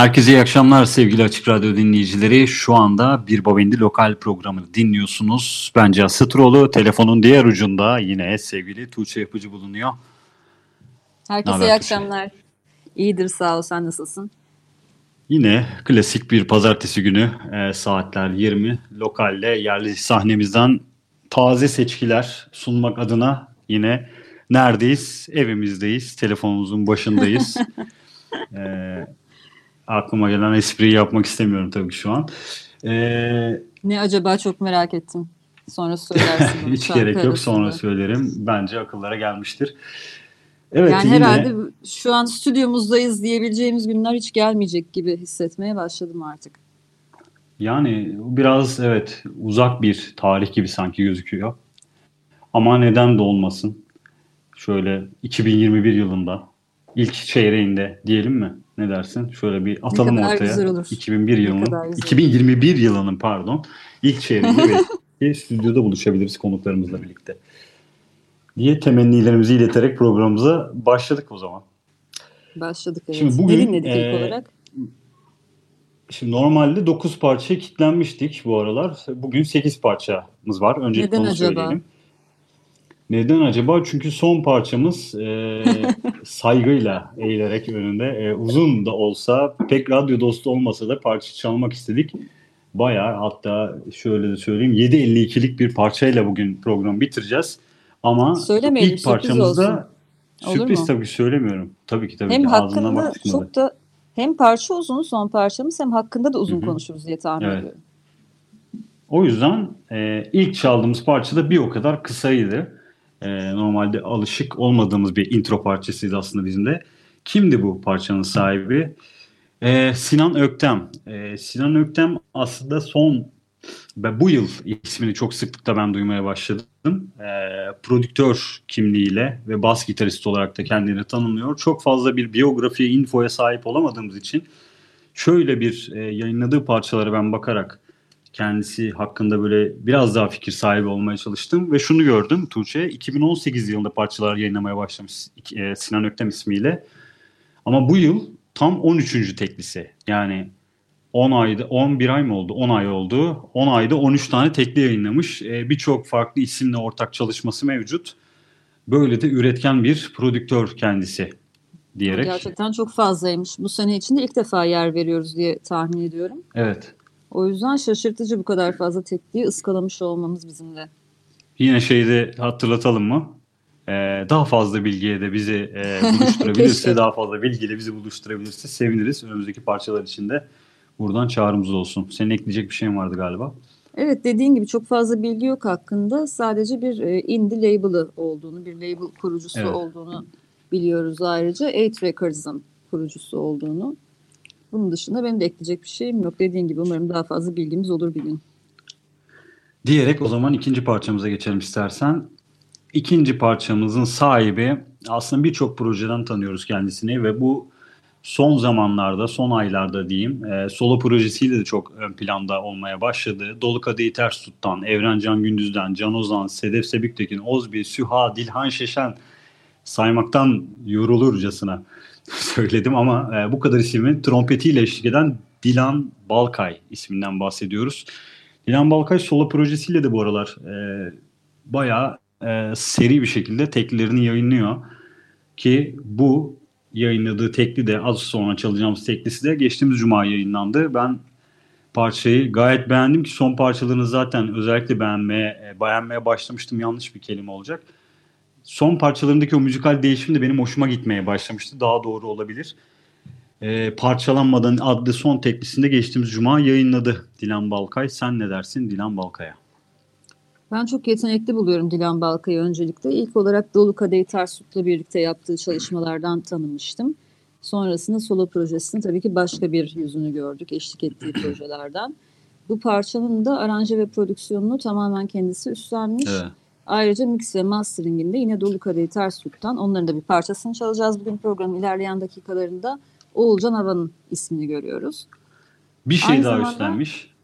Herkese iyi akşamlar sevgili Açık Radyo dinleyicileri. Şu anda Bir Babendi lokal programını dinliyorsunuz. Bence Asıtroğlu telefonun diğer ucunda yine sevgili Tuğçe Yapıcı bulunuyor. Herkese iyi akşamlar. İyidir sağ ol sen nasılsın? Yine klasik bir pazartesi günü e, saatler 20 lokalde yerli sahnemizden taze seçkiler sunmak adına yine neredeyiz? Evimizdeyiz, telefonumuzun başındayız. e, aklıma gelen espriyi yapmak istemiyorum tabii şu an. Ee, ne acaba çok merak ettim. Sonra söylersin. Hiç gerek yok sonra söylerim. Bence akıllara gelmiştir. Evet, yani yine... herhalde şu an stüdyomuzdayız diyebileceğimiz günler hiç gelmeyecek gibi hissetmeye başladım artık. Yani biraz evet uzak bir tarih gibi sanki gözüküyor. Ama neden de olmasın. Şöyle 2021 yılında ilk çeyreğinde diyelim mi? Ne dersin? Şöyle bir atalım ortaya. Güzel olur. 2001 yılının 2021 yılının pardon ilk çeyreğinde ve stüdyoda buluşabiliriz konuklarımızla birlikte. Diye temennilerimizi ileterek programımıza başladık o zaman. Başladık evet. Şimdi bugün, ne dinledik e, ilk olarak? Şimdi normalde 9 parçaya kilitlenmiştik bu aralar. Bugün 8 parçamız var. Öncelikle Neden onu acaba? söyleyelim. Neden acaba? Çünkü son parçamız e, saygıyla eğilerek önünde e, uzun da olsa pek radyo dostu olmasa da parça çalmak istedik. Bayağı hatta şöyle de söyleyeyim 7.52'lik bir parçayla bugün programı bitireceğiz. Ama Söylemeyelim, ilk parçamızda sürpriz, sürpriz tabii ki söylemiyorum. Tabii ki tabii hem ki hakkında çok da hem parça uzun son parçamız hem hakkında da uzun Hı-hı. konuşuruz diye tahmin evet. ediyorum. O yüzden e, ilk çaldığımız parça da bir o kadar kısaydı. E, normalde alışık olmadığımız bir intro parçasıydı aslında bizim de. Kimdi bu parçanın sahibi? E, Sinan Öktem. E, Sinan Öktem aslında son ve bu yıl ismini çok sıklıkla ben duymaya başladım. E, prodüktör kimliğiyle ve bas gitarist olarak da kendini tanımlıyor. Çok fazla bir biyografiye, infoya sahip olamadığımız için şöyle bir e, yayınladığı parçalara ben bakarak kendisi hakkında böyle biraz daha fikir sahibi olmaya çalıştım ve şunu gördüm Tuğçe 2018 yılında parçalar yayınlamaya başlamış e, Sinan Öktem ismiyle ama bu yıl tam 13. teklisi yani 10 ayda 11 ay mı oldu 10 ay oldu 10 ayda 13 tane tekli yayınlamış e, birçok farklı isimle ortak çalışması mevcut Böyle de üretken bir prodüktör kendisi diyerek. Gerçekten çok fazlaymış. Bu sene içinde ilk defa yer veriyoruz diye tahmin ediyorum. Evet. O yüzden şaşırtıcı bu kadar fazla tekliği ıskalamış olmamız bizim de. Yine şeyde hatırlatalım mı? Ee, daha fazla bilgiye de bizi e, buluşturabilirse, daha fazla bilgiyle bizi buluşturabilirse seviniriz. Önümüzdeki parçalar için de buradan çağrımız olsun. Senin ekleyecek bir şeyin vardı galiba. Evet dediğin gibi çok fazla bilgi yok hakkında. Sadece bir e, indie label'ı olduğunu, bir label kurucusu evet. olduğunu biliyoruz ayrıca. Eight Records'ın kurucusu olduğunu. Bunun dışında benim de ekleyecek bir şeyim yok. Dediğin gibi umarım daha fazla bilgimiz olur bir gün. Diyerek o zaman ikinci parçamıza geçelim istersen. İkinci parçamızın sahibi aslında birçok projeden tanıyoruz kendisini ve bu son zamanlarda, son aylarda diyeyim e, solo projesiyle de çok ön planda olmaya başladı. Dolu Kadehi Ters Tut'tan, Evren Can Gündüz'den, Can Ozan, Sedef Sebüktekin, Ozbi, Süha, Dilhan Şeşen saymaktan yorulurcasına söyledim ama e, bu kadar ismi trompetiyle eşlik eden Dilan Balkay isminden bahsediyoruz. Dilan Balkay solo projesiyle de bu aralar e, bayağı e, seri bir şekilde teklilerini yayınlıyor. Ki bu yayınladığı tekli de az sonra çalacağımız teklisi de geçtiğimiz cuma yayınlandı. Ben parçayı gayet beğendim ki son parçalarını zaten özellikle beğenmeye, e, beğenmeye başlamıştım. Yanlış bir kelime olacak. Son parçalarındaki o müzikal değişim de benim hoşuma gitmeye başlamıştı. Daha doğru olabilir. E, Parçalanmadan adlı son teklisinde geçtiğimiz cuma yayınladı Dilan Balkay. Sen ne dersin Dilan Balkay'a? Ben çok yetenekli buluyorum Dilan Balkay'ı öncelikle. İlk olarak Dolu Kadehi Tarsut'la birlikte yaptığı çalışmalardan tanımıştım. Sonrasında solo projesinin tabii ki başka bir yüzünü gördük eşlik ettiği projelerden. Bu parçanın da aranje ve prodüksiyonunu tamamen kendisi üstlenmiş. Evet. Ayrıca mix ve masteringinde yine Dolu Kadehi Tarsut'tan onların da bir parçasını çalacağız bugün programın ilerleyen dakikalarında. Oğulcan Havan'ın ismini görüyoruz. Bir şey Aynı daha üstlenmiş.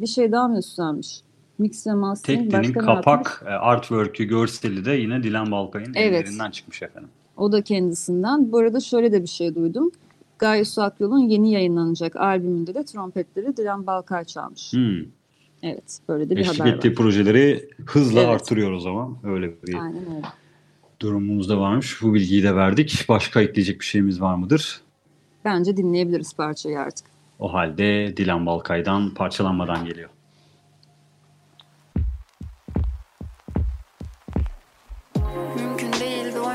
Bir şey daha mı üstlenmiş? Mix ve mastering Tekni'nin kapak e, artwork'ü, görseli de yine Dilan Balkay'ın evet. ellerinden çıkmış efendim. O da kendisinden. Bu arada şöyle de bir şey duydum. Gayus Akyol'un yeni yayınlanacak albümünde de trompetleri Dilan Balkay çalmış. Hmm. Evet, böyle de bir Eşlik haber ettiği projeleri hızla evet. artırıyor o zaman. Öyle bir Aynen öyle. durumumuz da varmış. Bu bilgiyi de verdik. Başka ekleyecek bir şeyimiz var mıdır? Bence dinleyebiliriz parçayı artık. O halde Dilan Balkay'dan parçalanmadan geliyor.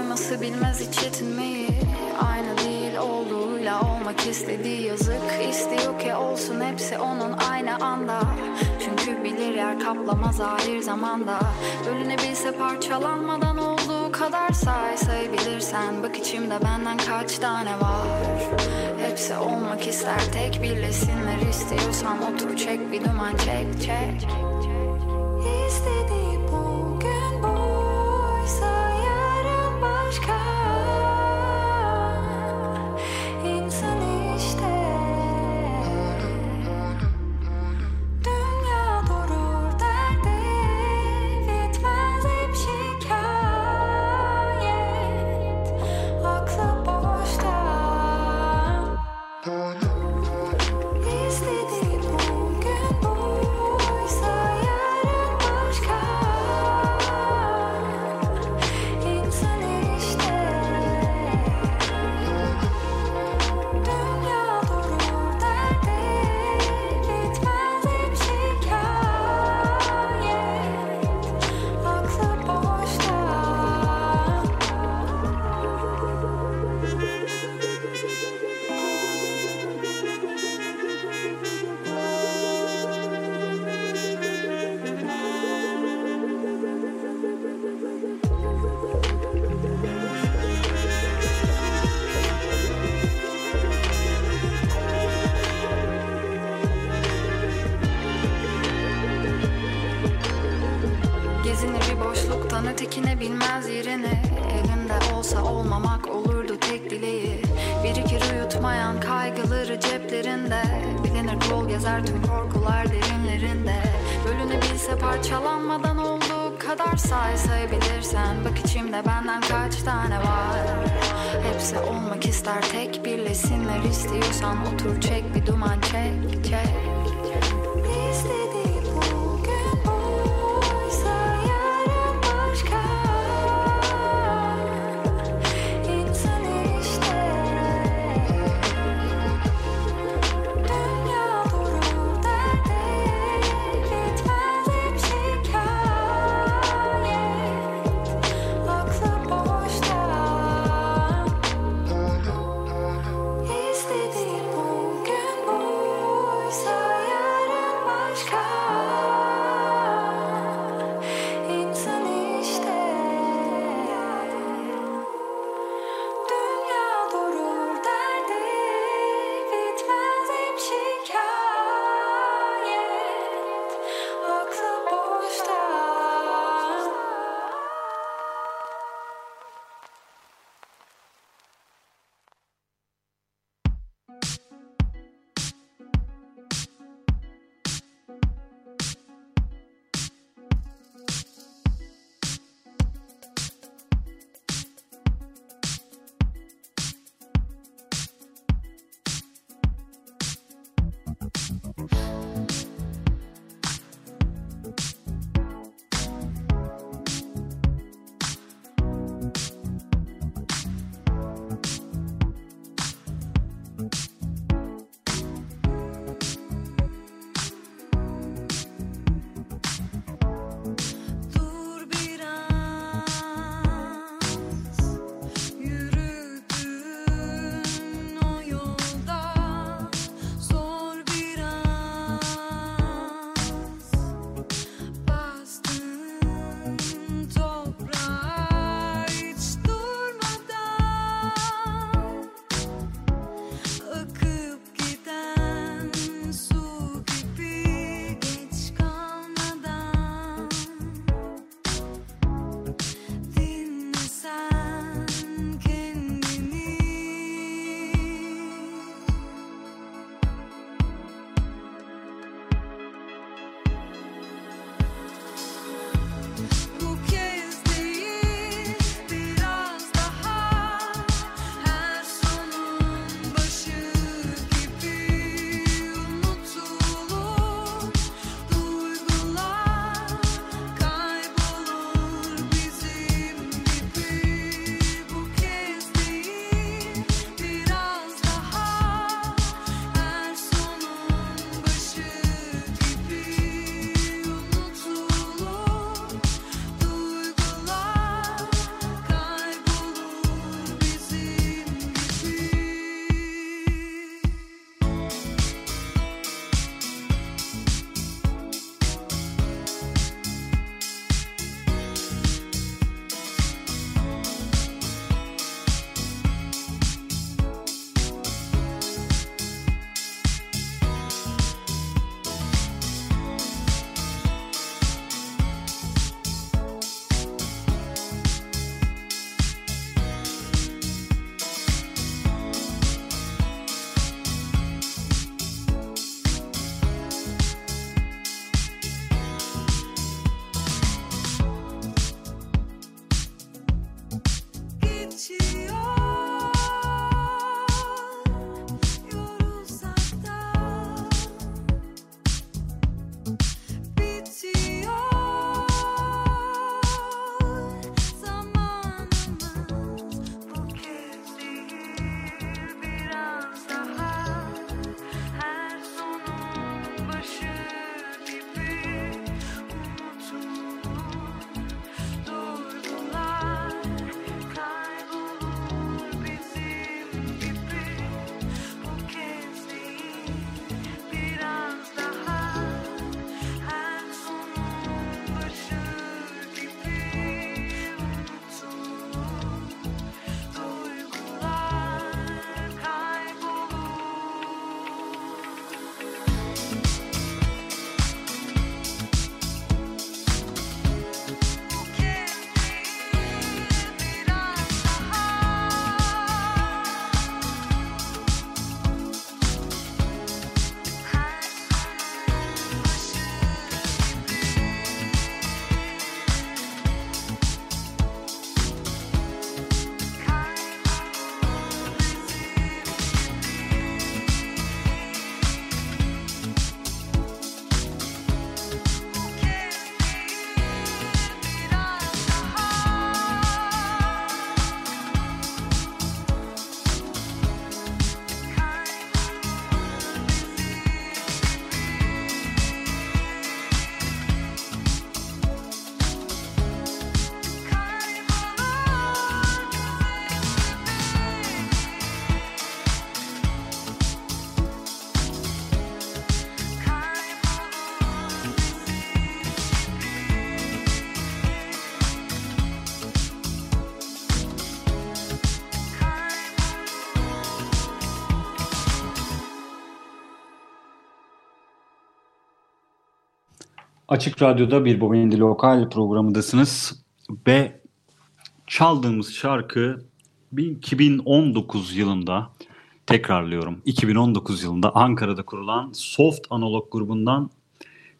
Nasıl bilmez hiç yetinmeyi değil olmak istediği yazık. İstiyor ki olsun hepsi onun aynı anda. Çünkü bilir yer kaplamaz zahir zamanda. Bölünebilse parçalanmadan olduğu kadar say. Sayabilirsen bak içimde benden kaç tane var? Hepsi olmak ister tek birlesinler istiyorsan Otur çek bir duman çek çek Say sayabilirsen. Bak içimde benden kaç tane var? Hepsi olmak ister tek Birleşsinler. İstiyorsan otur çek bir duman çek. Açık Radyo'da bir Baba Indi Lokal programındasınız ve çaldığımız şarkı 2019 yılında tekrarlıyorum 2019 yılında Ankara'da kurulan Soft Analog grubundan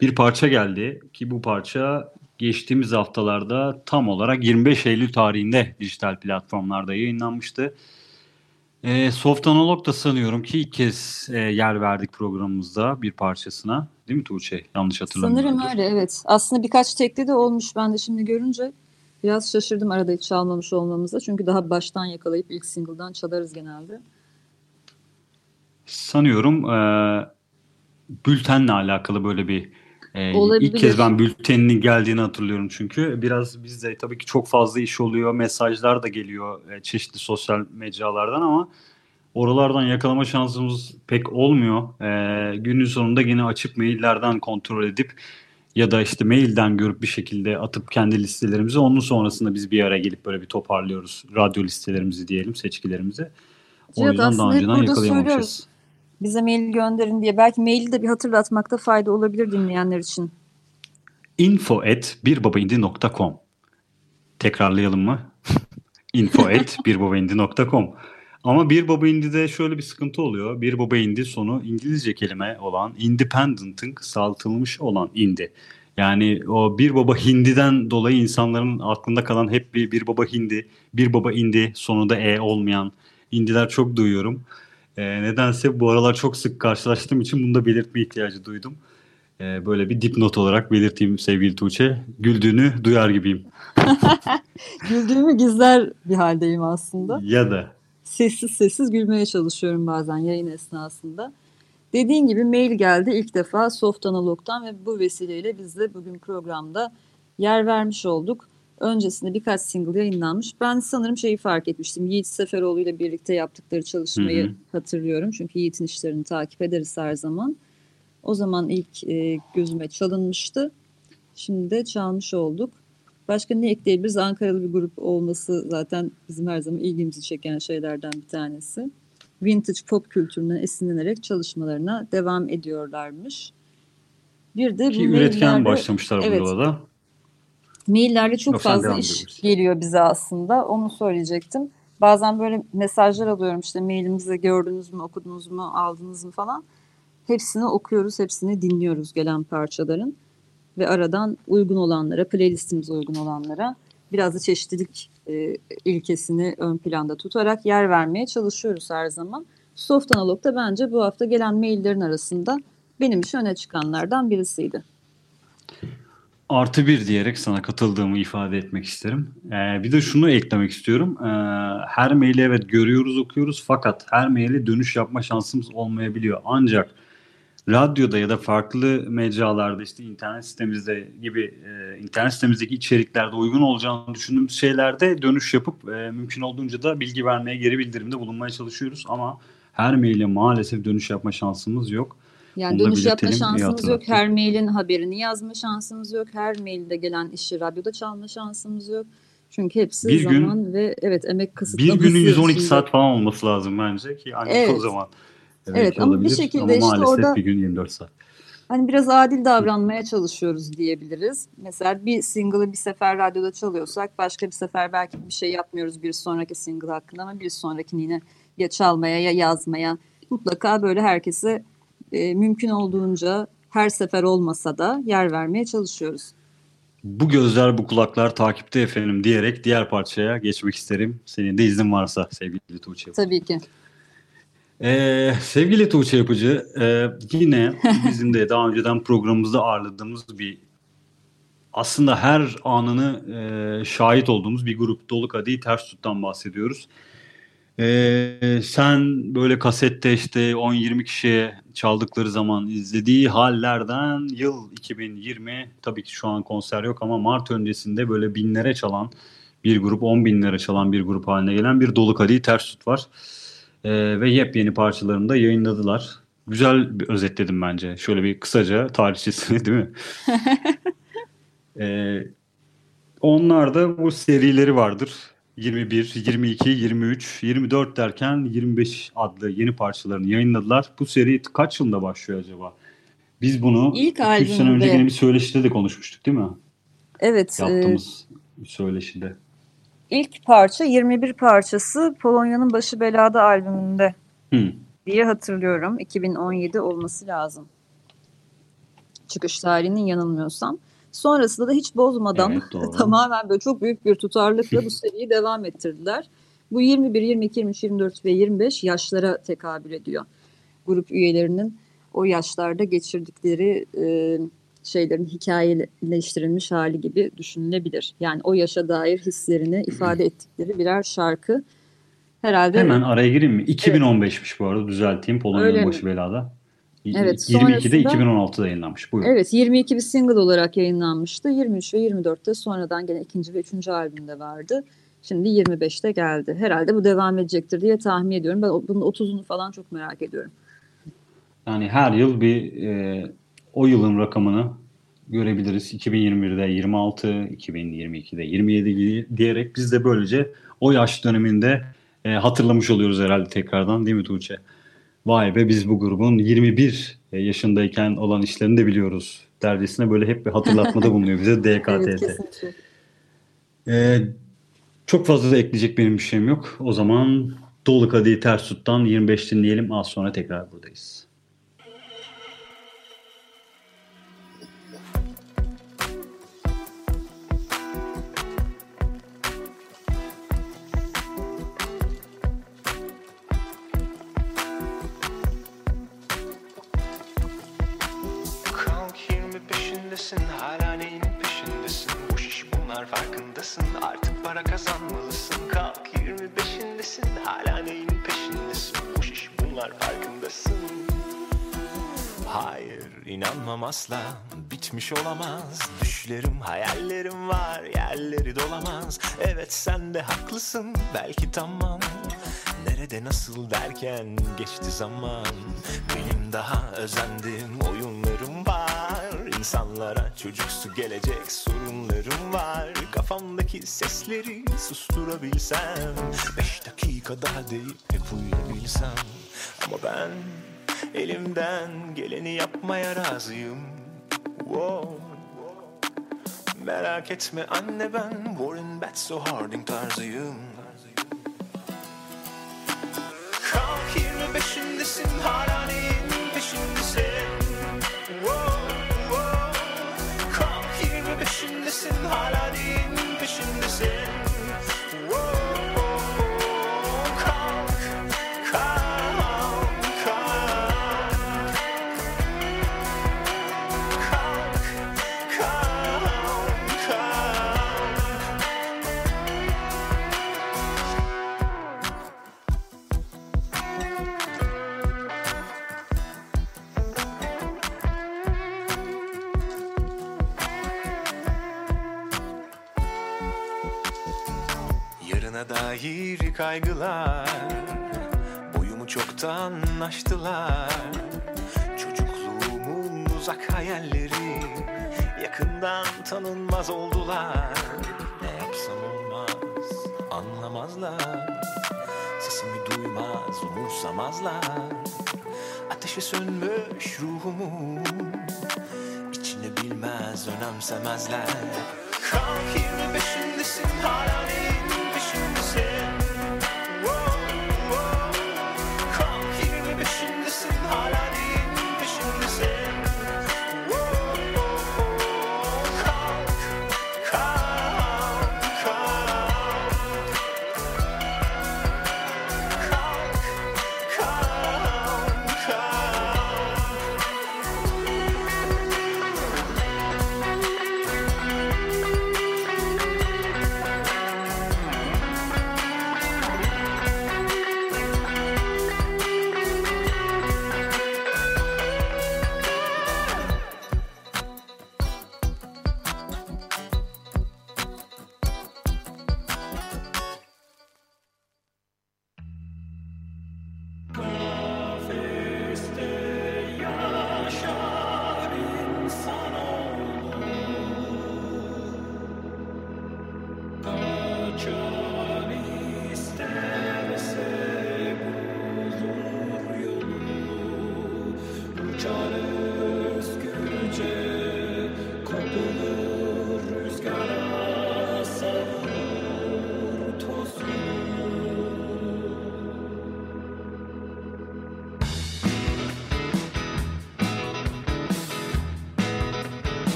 bir parça geldi ki bu parça geçtiğimiz haftalarda tam olarak 25 Eylül tarihinde dijital platformlarda yayınlanmıştı. E, Soft Analog da sanıyorum ki ilk kez e, yer verdik programımızda bir parçasına. Değil mi Tuğçe? Yanlış hatırlamıyorum. Sanırım öyle evet. Aslında birkaç tekli de olmuş ben de şimdi görünce. Biraz şaşırdım arada hiç çalmamış olmamıza. Çünkü daha baştan yakalayıp ilk single'dan çalarız genelde. Sanıyorum e, bültenle alakalı böyle bir e, Olabilir. ilk kez ben bülteninin geldiğini hatırlıyorum çünkü. Biraz bizde tabii ki çok fazla iş oluyor. Mesajlar da geliyor e, çeşitli sosyal mecralardan ama oralardan yakalama şansımız pek olmuyor. E, günün sonunda yine açıp maillerden kontrol edip ya da işte mailden görüp bir şekilde atıp kendi listelerimizi onun sonrasında biz bir araya gelip böyle bir toparlıyoruz. Radyo listelerimizi diyelim, seçkilerimizi. O Cihat, yüzden daha önceden yakalayamamışız. söylüyoruz. Bize mail gönderin diye. Belki maili de bir hatırlatmakta fayda olabilir dinleyenler için. info at birbabaindi.com Tekrarlayalım mı? info at birbabaindi.com Ama bir baba indide şöyle bir sıkıntı oluyor. Bir baba indi sonu İngilizce kelime olan independent'ın kısaltılmış olan indi. Yani o bir baba hindiden dolayı insanların aklında kalan hep bir, bir baba hindi, bir baba indi sonunda e olmayan indiler çok duyuyorum. Ee, nedense bu aralar çok sık karşılaştığım için bunu da belirtme ihtiyacı duydum. Ee, böyle bir dipnot olarak belirteyim sevgili Tuğçe. Güldüğünü duyar gibiyim. Güldüğümü gizler bir haldeyim aslında. Ya da Sessiz sessiz gülmeye çalışıyorum bazen yayın esnasında. Dediğin gibi mail geldi ilk defa Soft Analog'dan ve bu vesileyle biz de bugün programda yer vermiş olduk. Öncesinde birkaç single yayınlanmış. Ben sanırım şeyi fark etmiştim. Yiğit Seferoğlu ile birlikte yaptıkları çalışmayı Hı hı. hatırlıyorum. Çünkü Yiğit'in işlerini takip ederiz her zaman. O zaman ilk e, gözüme çalınmıştı. Şimdi de çalmış olduk. Başka ne ekleyebiliriz? Ankaralı bir grup olması zaten bizim her zaman ilgimizi çeken şeylerden bir tanesi. Vintage pop kültüründen esinlenerek çalışmalarına devam ediyorlarmış. Bir de bu ki üretken maillerde- başlamışlar Evet. bu yola da. Maillerle çok fazla iş geliyor bize aslında. Onu söyleyecektim. Bazen böyle mesajlar alıyorum işte mailimizi gördünüz mü, okudunuz mu, aldınız mı falan. Hepsini okuyoruz, hepsini dinliyoruz gelen parçaların. Ve aradan uygun olanlara, playlistimize uygun olanlara biraz da çeşitlilik e, ilkesini ön planda tutarak yer vermeye çalışıyoruz her zaman. Soft Analog'da bence bu hafta gelen maillerin arasında benim için öne çıkanlardan birisiydi. Artı bir diyerek sana katıldığımı ifade etmek isterim. Ee, bir de şunu eklemek istiyorum. Ee, her maili evet görüyoruz, okuyoruz fakat her maile dönüş yapma şansımız olmayabiliyor. Ancak radyoda ya da farklı mecralarda işte internet sitemizde gibi e, internet sitemizdeki içeriklerde uygun olacağını düşündüğümüz şeylerde dönüş yapıp e, mümkün olduğunca da bilgi vermeye, geri bildirimde bulunmaya çalışıyoruz ama her maile maalesef dönüş yapma şansımız yok. Yani dönüş yapma şansımız yok. Her mailin haberini yazma şansımız yok. Her mailde gelen işi radyoda çalma şansımız yok. Çünkü hepsi Bir gün- zaman ve evet emek Bir kısıtlaması. günün 112 içinde. saat falan olması lazım bence ki ancak Evet. o zaman. Evet, ama bir şekilde ama işte orada- bir gün 24 saat. Hani biraz adil davranmaya çalışıyoruz diyebiliriz. Mesela bir single'ı bir sefer radyoda çalıyorsak başka bir sefer belki bir şey yapmıyoruz bir sonraki single hakkında ama bir sonrakini yine ya çalmaya ya yazmaya mutlaka böyle herkese e, mümkün olduğunca her sefer olmasa da yer vermeye çalışıyoruz. Bu gözler bu kulaklar takipte efendim diyerek diğer parçaya geçmek isterim. Senin de iznin varsa sevgili Tuğçe. Tabii ki. Ee, sevgili Tuğçe Yapıcı e, yine bizim de daha önceden programımızda ağırladığımız bir aslında her anını e, şahit olduğumuz bir grup Dolu Kadehi Ters Tut'tan bahsediyoruz. Ee, sen böyle kasette işte 10-20 kişiye çaldıkları zaman izlediği hallerden yıl 2020 tabii ki şu an konser yok ama Mart öncesinde böyle binlere çalan bir grup 10 binlere çalan bir grup haline gelen bir Dolu Kadehi Ters Tut var. Ee, ve yepyeni parçalarını da yayınladılar. Güzel bir özetledim bence. Şöyle bir kısaca tarihçesini değil mi? Ee, onlar da bu serileri vardır. 21, 22, 23, 24 derken 25 adlı yeni parçalarını yayınladılar. Bu seri kaç yılında başlıyor acaba? Biz bunu İlk 2 sene önce yine bir söyleşide de konuşmuştuk değil mi? Evet. e, Yaptığımız bir söyleşide. ilk parça 21 parçası Polonya'nın Başı Belada albümünde Hı. diye hatırlıyorum. 2017 olması lazım. Çıkış tarihinin yanılmıyorsam. Sonrasında da hiç bozmadan Evet, doğru. tamamen böyle çok büyük bir tutarlılıkla bu seriyi devam ettirdiler. Bu 21, 22, 23, 24 ve 25 yaşlara tekabül ediyor. Grup üyelerinin o yaşlarda geçirdikleri e, şeylerin hikayeleştirilmiş hali gibi düşünülebilir. Yani o yaşa dair hislerini ifade ettikleri birer şarkı. Herhalde Hemen araya gireyim mi? 2015'miş bu arada düzelteyim. Polonya'nın başı belada. Evet, 22'de sonrasında- 2016'da yayınlanmış. Buyurun. Evet 22 bir single olarak yayınlanmıştı. 23 ve 24'te sonradan gene ikinci ve üçüncü albümde vardı. Şimdi 25'te geldi. Herhalde bu devam edecektir diye tahmin ediyorum. Ben bunun 30'unu falan çok merak ediyorum. Yani her yıl bir e, o yılın rakamını görebiliriz. 2021'de 26, 2022'de 27 gibi diyerek biz de böylece o yaş döneminde e, hatırlamış oluyoruz herhalde tekrardan değil mi Tuğçe? Vay be biz bu grubun 21 yaşındayken olan işlerini de biliyoruz. Dercesine böyle hep bir hatırlatmada bulunuyor bize DKTT. Evet kesinlikle. Ee, çok fazla da ekleyecek benim bir şeyim yok. O zaman Dolu Kadehi Ters Tut'tan 25 dinleyelim. Az sonra tekrar buradayız. Para kazanmalısın. Kalk 25'indesin hala neyin peşindesin? Boş iş bunlar farkındasın. Hayır inanmam asla. Bitmiş olamaz. Düşlerim hayallerim var. Yerleri dolamaz. Evet sen de haklısın. Belki tamam. Nerede nasıl derken geçti zaman. Benim daha özendiğim oyunlarım var İnsanlara çocuksu gelecek sorunlarım var. Kafamdaki sesleri susturabilsem Beş dakika daha deyip hep uyuyabilsem. Ama ben elimden geleni yapmaya razıyım. Wow. Merak etme anne ben Warren Batso Harding tarzıyım. Kalk 25'indesin hala neyin kaygılar Boyumu çoktan aştılar. Çocukluğumun uzak hayalleri Yakından tanınmaz oldular. Ne yapsam olmaz anlamazlar. Sesimi duymaz umursamazlar. Ateşe sönmüş ruhumun İçini bilmez önemsemezler. Kalk 25'indesin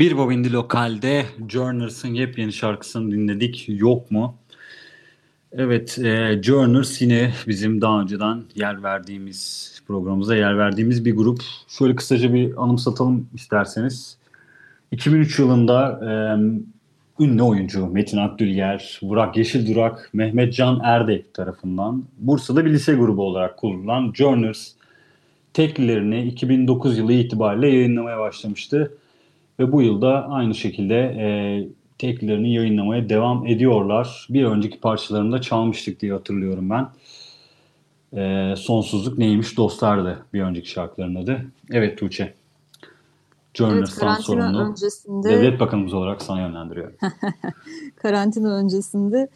Bir Bobindi Lokal'de Journers'ın yepyeni şarkısını dinledik. Yok mu? Evet, e, Journers yine bizim daha önceden yer verdiğimiz programımıza yer verdiğimiz bir grup. Şöyle kısaca bir anımsatalım isterseniz. 2003 yılında e, ünlü oyuncu Metin Akdülger, Burak Yeşildurak, Mehmet Can Erdek tarafından Bursa'da bir lise grubu olarak kurulan Journers teklilerini 2009 yılı itibariyle yayınlamaya başlamıştı. Ve bu yılda aynı şekilde e, teklerini yayınlamaya devam ediyorlar. Bir önceki parçalarında çalmıştık diye hatırlıyorum ben. E, Sonsuzluk neymiş dostlardı bir önceki şarkıların adı. Evet Tuğçe. Journers'tan karantina sorumlu öncesinde devlet bakanımız olarak sana yönlendiriyorum. karantina öncesinde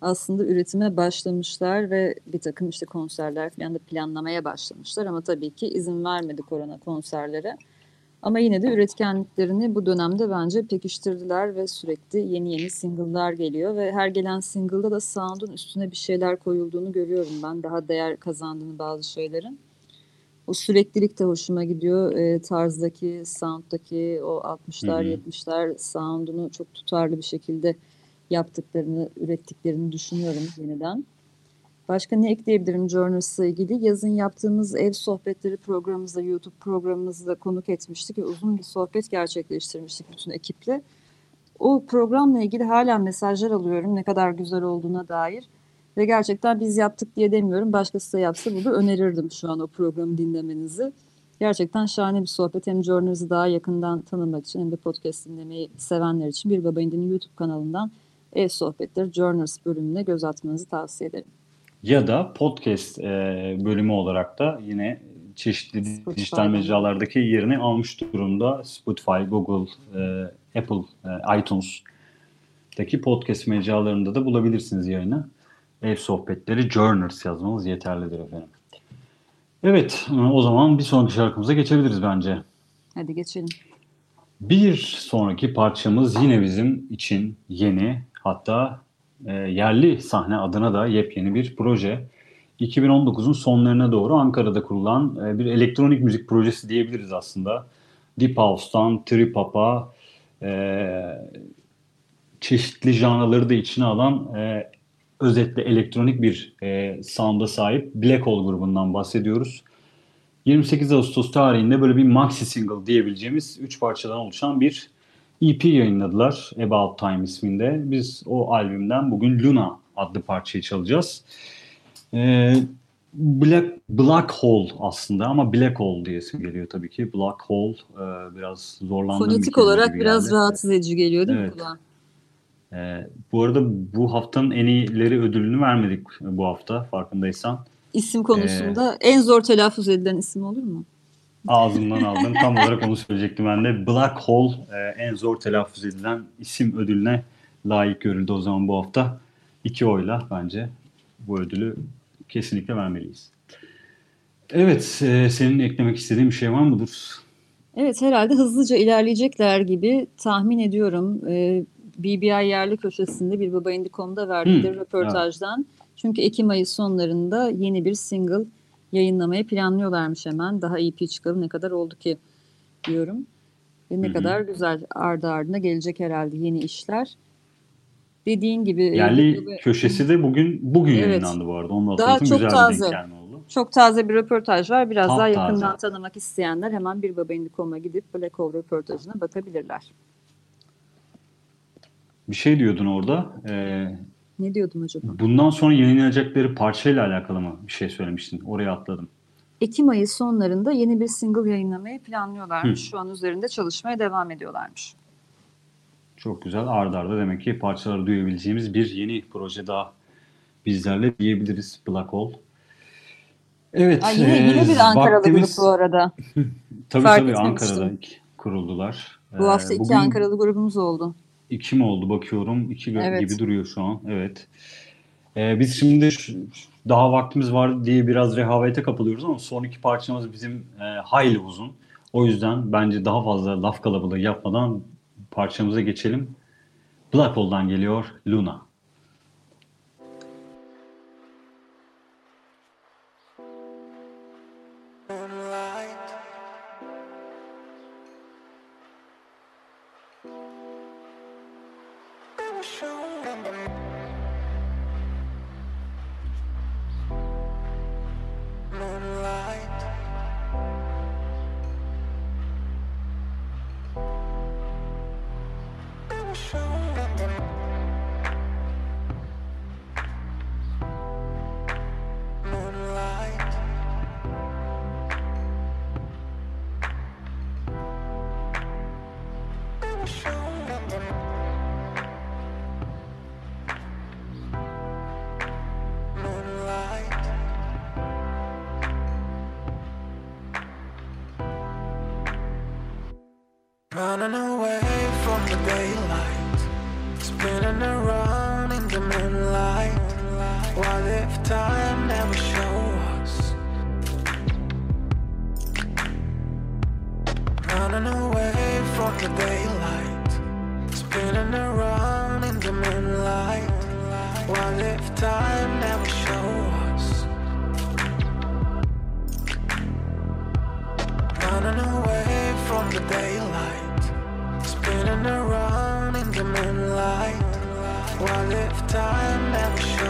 aslında üretime başlamışlar ve bir takım işte konserler falan da planlamaya başlamışlar ama tabii ki izin vermedi korona konserlere. Ama yine de üretkenliklerini bu dönemde bence pekiştirdiler ve sürekli yeni yeni single'lar geliyor ve her gelen single'da da sound'un üstüne bir şeyler koyulduğunu görüyorum ben. Daha değer kazandığını bazı şeylerin. O süreklilik de hoşuma gidiyor. E, tarzdaki, sound'daki o 60'lar, Hı hı. 70'ler sound'unu çok tutarlı bir şekilde yaptıklarını, ürettiklerini düşünüyorum yeniden. Başka ne ekleyebilirim Journers'la ilgili? Yazın yaptığımız ev sohbetleri programımızda, YouTube programımızda konuk etmiştik uzun bir sohbet gerçekleştirmiştik bütün ekiple. O programla ilgili hala mesajlar alıyorum ne kadar güzel olduğuna dair. Ve gerçekten biz yaptık diye demiyorum. Başkası da yapsa bunu önerirdim şu an o programı dinlemenizi. Gerçekten şahane bir sohbet. Hem Journers'ı daha yakından tanımak için hem de podcast dinlemeyi sevenler için Bir Baba İndi'nin YouTube kanalından Ev Sohbetleri Journers bölümüne göz atmanızı tavsiye ederim. Ya da podcast e, bölümü olarak da yine çeşitli Spotify'dan. dijital mecralardaki yerini almış durumda. Spotify, Google, e, Apple, e, iTunes'taki podcast mecralarında da bulabilirsiniz yayını. Ev sohbetleri Journers yazmanız yeterlidir efendim. Evet, o zaman bir sonraki şarkımıza geçebiliriz bence. Hadi geçelim. Bir sonraki parçamız yine bizim için yeni hatta e, yerli sahne adına da yepyeni bir proje. 2019'un sonlarına doğru Ankara'da kurulan e, bir elektronik müzik projesi diyebiliriz aslında. Deep House'tan Trip Hop'a e, çeşitli janraları da içine alan e, özetle elektronik bir e, sound'a sahip Black Hole grubundan bahsediyoruz. 28 Ağustos tarihinde böyle bir maxi single diyebileceğimiz 3 parçadan oluşan bir EP yayınladılar About Time isminde. Biz o albümden bugün Luna adlı parçayı çalacağız. Ee, Black, Black Hole aslında ama Black Hole diye isim geliyor tabii ki. Black Hole e, biraz zorlandığım bir Fonetik kelime olarak biraz geldi. rahatsız edici geliyor değil Evet. mi kulağa? Ee, bu arada bu haftanın en iyileri ödülünü vermedik bu hafta farkındaysan. İsim konusunda en zor telaffuz edilen isim olur mu? Ağzımdan aldım. Tam olarak onu söyleyecektim ben de. Black Hole e, en zor telaffuz edilen isim ödülüne layık görüldü o zaman bu hafta. İki oyla bence bu ödülü kesinlikle vermeliyiz. Evet, e, senin eklemek istediğin bir şey var mıdır? Evet herhalde hızlıca ilerleyecekler gibi tahmin ediyorum. Ee, BBI yerli köşesinde bir Baba Indie.com'da verdikleri Hmm, röportajdan. Çünkü Ekim ayı sonlarında yeni bir single yayınlamayı planlıyorlarmış hemen. Daha EP çıkalı ne kadar oldu ki diyorum. Ve ne Hı hı. kadar güzel ardı ardına gelecek herhalde yeni işler. Dediğin gibi e, Yerli Baba- köşesi de bugün bugün Evet. yayınlandı bu arada. Onu da Daha çok Güzel bir taze. gelme oldu. Çok taze bir röportaj var. Biraz daha Taptaze. yakından tanımak isteyenler hemen bir Baba Indie.com'a gidip Black Hole röportajına bakabilirler. Bir şey diyordun orada. E, Ne diyordum acaba? bundan sonra yayınlanacakları parçayla alakalı mı bir şey söylemiştin? Oraya atladım. Ekim ayı sonlarında yeni bir single yayınlamayı planlıyorlarmış. Şu an üzerinde çalışmaya devam ediyorlarmış. Çok güzel. Arda arda demek ki parçaları duyabileceğimiz bir yeni proje daha bizlerle diyebiliriz Black Hole. Evet. Ay yine, e, yine bir Ankaralı vaktimiz- grup bu arada. Tabii Fark tabii. Ankara'da kuruldular. Bu Ee, hafta iki bugün Ankaralı grubumuz oldu. İki mi oldu bakıyorum. İki gö- Evet. gibi duruyor şu an. Evet. Ee, biz şimdi daha vaktimiz var diye biraz rehavete kapılıyoruz ama son iki parçamız bizim e, hayli uzun. O yüzden bence daha fazla laf kalabalığı yapmadan parçamıza geçelim. Black Hole'dan geliyor Luna. Daylight, spinning around in the moonlight. What if time never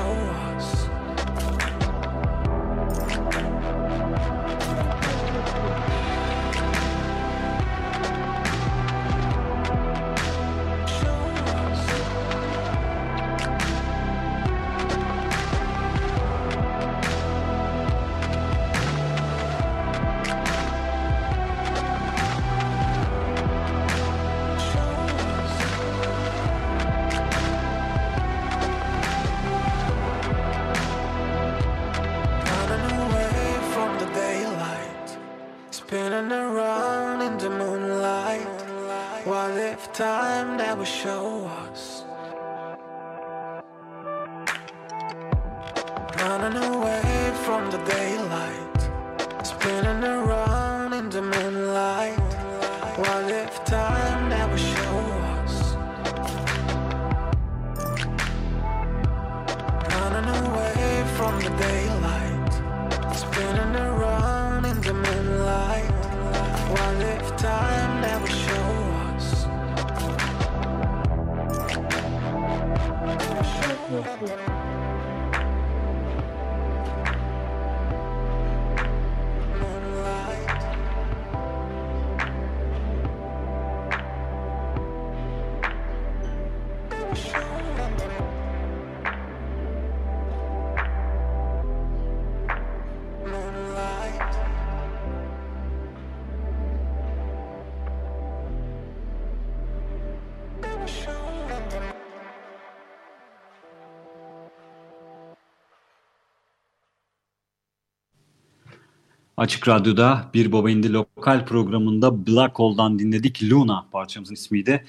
Açık Radyo'da Bir Baba İndi lokal programında Black Hole'dan dinledik. Luna parçamızın ismiydi.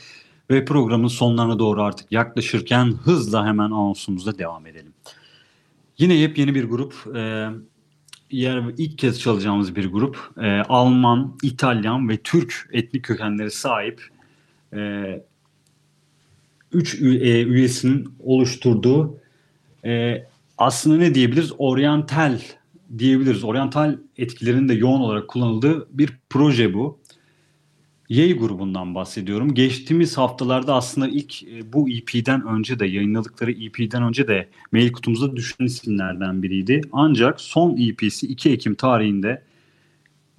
Ve programın sonlarına doğru artık yaklaşırken hızla hemen anonsumuzda devam edelim. Yine yepyeni bir grup. Ee, yer ilk kez çalacağımız bir grup. Ee, Alman, İtalyan ve Türk etnik kökenleri sahip e, üç ü- e, üyesinin oluşturduğu e, aslında ne diyebiliriz? Oryantal diyebiliriz. Oryantal etkilerinin de yoğun olarak kullanıldığı bir proje bu. Yay grubundan bahsediyorum. Geçtiğimiz haftalarda aslında ilk e, bu EP'den önce de yayınladıkları EP'den önce de mail kutumuzda düşen isimlerden biriydi. Ancak son EP'si 2 Ekim tarihinde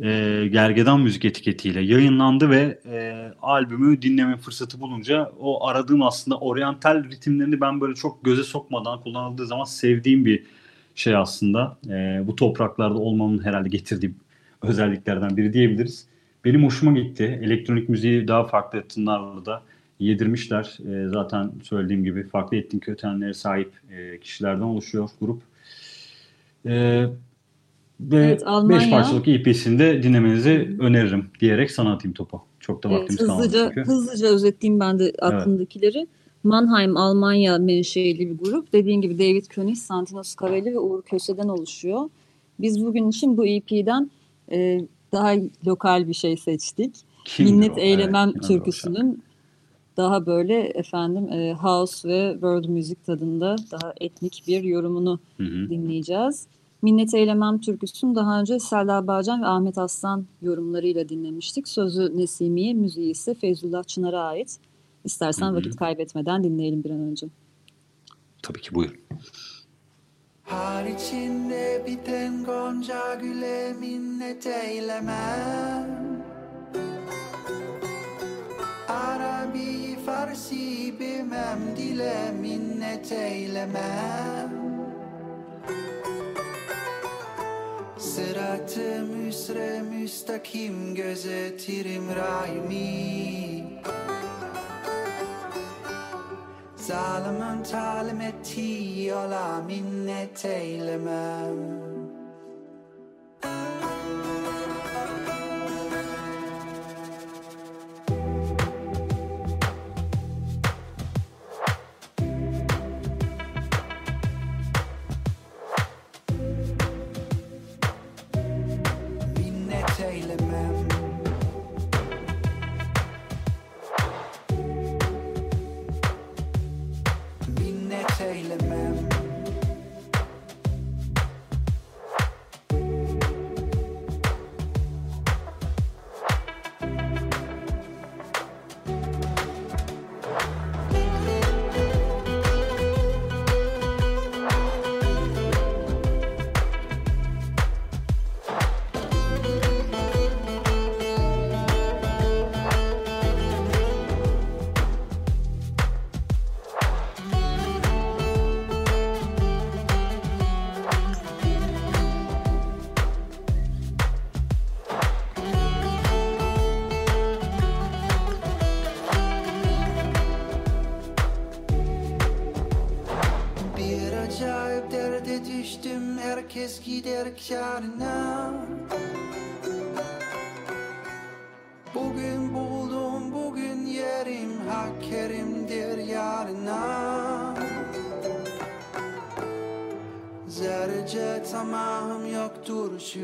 e, Gergedan Müzik etiketiyle yayınlandı ve e, albümü dinleme fırsatı bulunca o aradığım aslında oryantal ritimlerini ben böyle çok göze sokmadan kullanıldığı zaman sevdiğim bir şey aslında. E, bu topraklarda olmamın herhalde getirdiği özelliklerden biri diyebiliriz. Benim hoşuma gitti. Elektronik müziği daha farklı tınlarla da yedirmişler. E, zaten söylediğim gibi farklı etnik kökenlere sahip e, kişilerden oluşuyor grup. E, ve Evet, 5 Almanya- parçalık EP'sini de dinlemenizi öneririm diyerek sana atayım topu. Çok da Evet, vaktimiz kalmadı hızlıca, çünkü. hızlıca özetleyeyim ben de aklımdakileri. Mannheim, Almanya menşeli bir grup. Dediğin gibi David König, Santino Scavelli ve Uğur Köse'den oluşuyor. Biz bugün için bu EP'den e, daha lokal bir şey seçtik. Kimdir Minnet o? Eylemem Evet, türküsünün daha böyle efendim e, house ve world müzik tadında daha etnik bir yorumunu Hı hı. dinleyeceğiz. Minnet Eylemem türküsünü daha önce Selda Bağcan ve Ahmet Aslan yorumlarıyla dinlemiştik. Sözü Nesimiye, müziği ise Feyzullah Çınar'a ait. İstersen Hı hı. vakit kaybetmeden dinleyelim bir an önce. Tabii ki buyurun. Har içinde biten gonca güle minnet eylemem Arabi Farsi bilmem dile minnet eylemem Sıratı müsre müstakim gözetirim rahimi Zalimin talim etti ola minnet eylemem gider karına Bugün buldum bugün yerim Hak kerimdir yarına. Zerrece tamam yoktur şu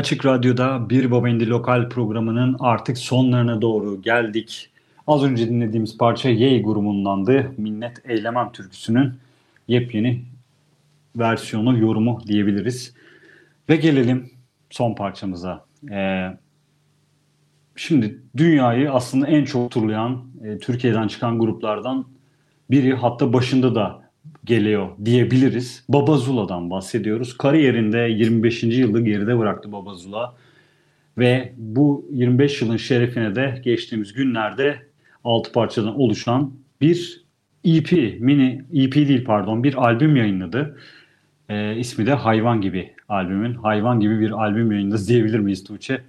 Açık Radyo'da Bir Babendi Lokal programının artık sonlarına doğru geldik. Az önce dinlediğimiz parça Yey grubundandı. Minnet Eylemem türküsünün yepyeni versiyonu, yorumu diyebiliriz. Ve gelelim son parçamıza. Ee, şimdi dünyayı aslında en çok turlayan, e, Türkiye'den çıkan gruplardan biri hatta başında da geliyor diyebiliriz. Baba Zula'dan bahsediyoruz. Kariyerinde 25. yılı geride bıraktı Baba Zula. Ve bu 25 yılın şerefine de geçtiğimiz günlerde 6 parçadan oluşan bir EP, mini EP değil pardon bir albüm yayınladı. Ee, ismi de Hayvan Gibi albümün. Hayvan Gibi bir albüm yayınladı diyebilir miyiz Tuğçe?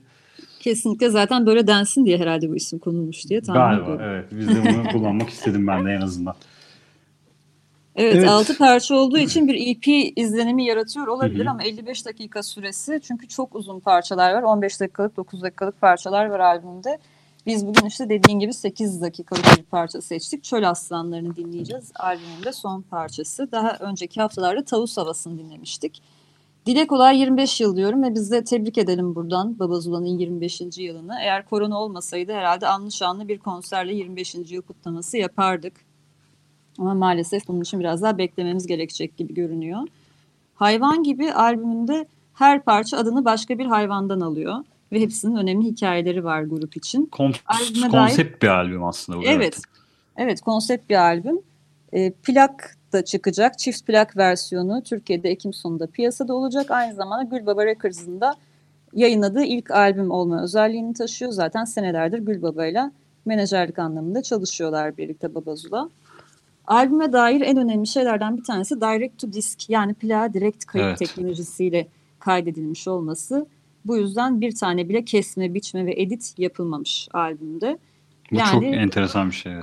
Kesinlikle zaten böyle densin diye herhalde bu isim konulmuş diye tahmin Galiba ediyorum. evet. Biz de bunu kullanmak istedim ben de en azından. Evet, Evet. 6 parça olduğu için bir EP izlenimi yaratıyor olabilir ama 55 dakika süresi çünkü çok uzun parçalar var. 15 dakikalık, 9 dakikalık parçalar var albümde. Biz bugün işte dediğin gibi 8 dakikalık bir parça seçtik. Çöl Aslanları'nı dinleyeceğiz. Albümün de son parçası. Daha önceki haftalarda Tavus Havası'nı dinlemiştik. Dile kolay 25 yıl diyorum ve biz de tebrik edelim buradan Baba Zula'nın 25. yılını. Eğer korona olmasaydı herhalde anlı şanlı bir konserle 25. yıl kutlaması yapardık. Ama maalesef bunun için biraz daha beklememiz gerekecek gibi görünüyor. Hayvan gibi albümünde her parça adını başka bir hayvandan alıyor. Ve hepsinin önemli hikayeleri var grup için. Kom- Albüme dair- konsept bir albüm aslında bu. Evet. Evet konsept bir albüm. E, plak da çıkacak. Çift plak versiyonu Türkiye'de Ekim sonunda piyasada olacak. Aynı zamanda Gülbaba Records'ın da yayınladığı ilk albüm olma özelliğini taşıyor. Zaten senelerdir Gülbaba'yla menajerlik anlamında çalışıyorlar birlikte Babazula. Albüme dair en önemli şeylerden bir tanesi direct to disk yani plağa direkt kayıt Evet. teknolojisiyle kaydedilmiş olması. Bu yüzden bir tane bile kesme, biçme ve edit yapılmamış albümde. Bu Yani- çok enteresan bir şey.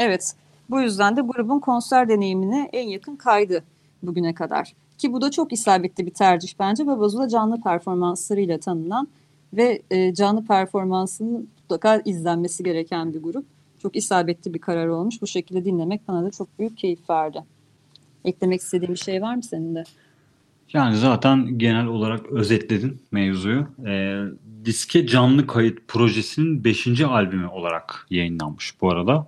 evet. Bu yüzden de grubun konser deneyimine en yakın kaydı bugüne kadar. Ki bu da çok isabetli bir tercih bence. Babazula canlı performanslarıyla tanınan ve e, canlı performansının mutlaka izlenmesi gereken bir grup. Çok isabetli bir karar olmuş. Bu şekilde dinlemek bana da çok büyük keyif verdi. Eklemek istediğin bir şey var mı senin de? Yani zaten genel olarak özetledin mevzuyu. Ee, diske canlı kayıt projesinin 5. albümü olarak yayınlanmış bu arada.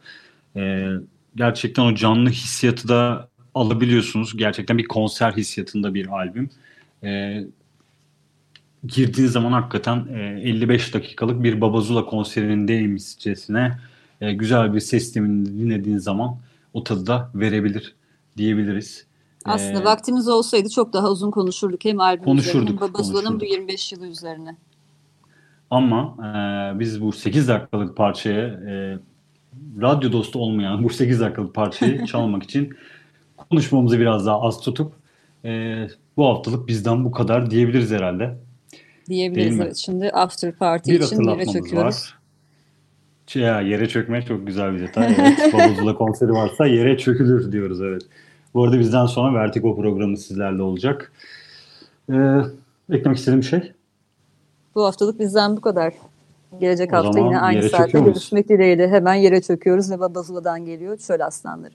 Ee, gerçekten o canlı hissiyatı da alabiliyorsunuz. Gerçekten bir konser hissiyatında bir albüm. Ee, girdiğiniz zaman hakikaten e, 55 dakikalık bir Babazula konserindeymişçesine e, güzel bir ses sistemini dinlediğiniz zaman o tadı da verebilir diyebiliriz. Aslında Ee, vaktimiz olsaydı çok daha uzun konuşurduk. Hem albüm Konuşurduk, üzerine hem Babazula'nın bu konuşurduk. 25 yılı üzerine. Ama e, biz bu 8 dakikalık parçaya e, radyo dostu olmayan bu 8 dakikalık parçayı çalmak için konuşmamızı biraz daha az tutup e, bu haftalık bizden bu kadar diyebiliriz herhalde. Diyebiliriz evet. Şimdi after party Bir için hatırlatmamız çöküyoruz. var. Ç- Ya, yere çökme çok güzel bir detay. Evet, Babazula konseri varsa yere çökülür diyoruz evet. Bu arada bizden sonra Vertigo programı sizlerle olacak. E, eklemek istediğim bir şey? Bu haftalık bizden bu kadar. Gelecek O hafta yine aynı saatte görüşmek dileğiyle. Hemen yere çöküyoruz ve Babazula'dan geliyor Çöl Aslanları.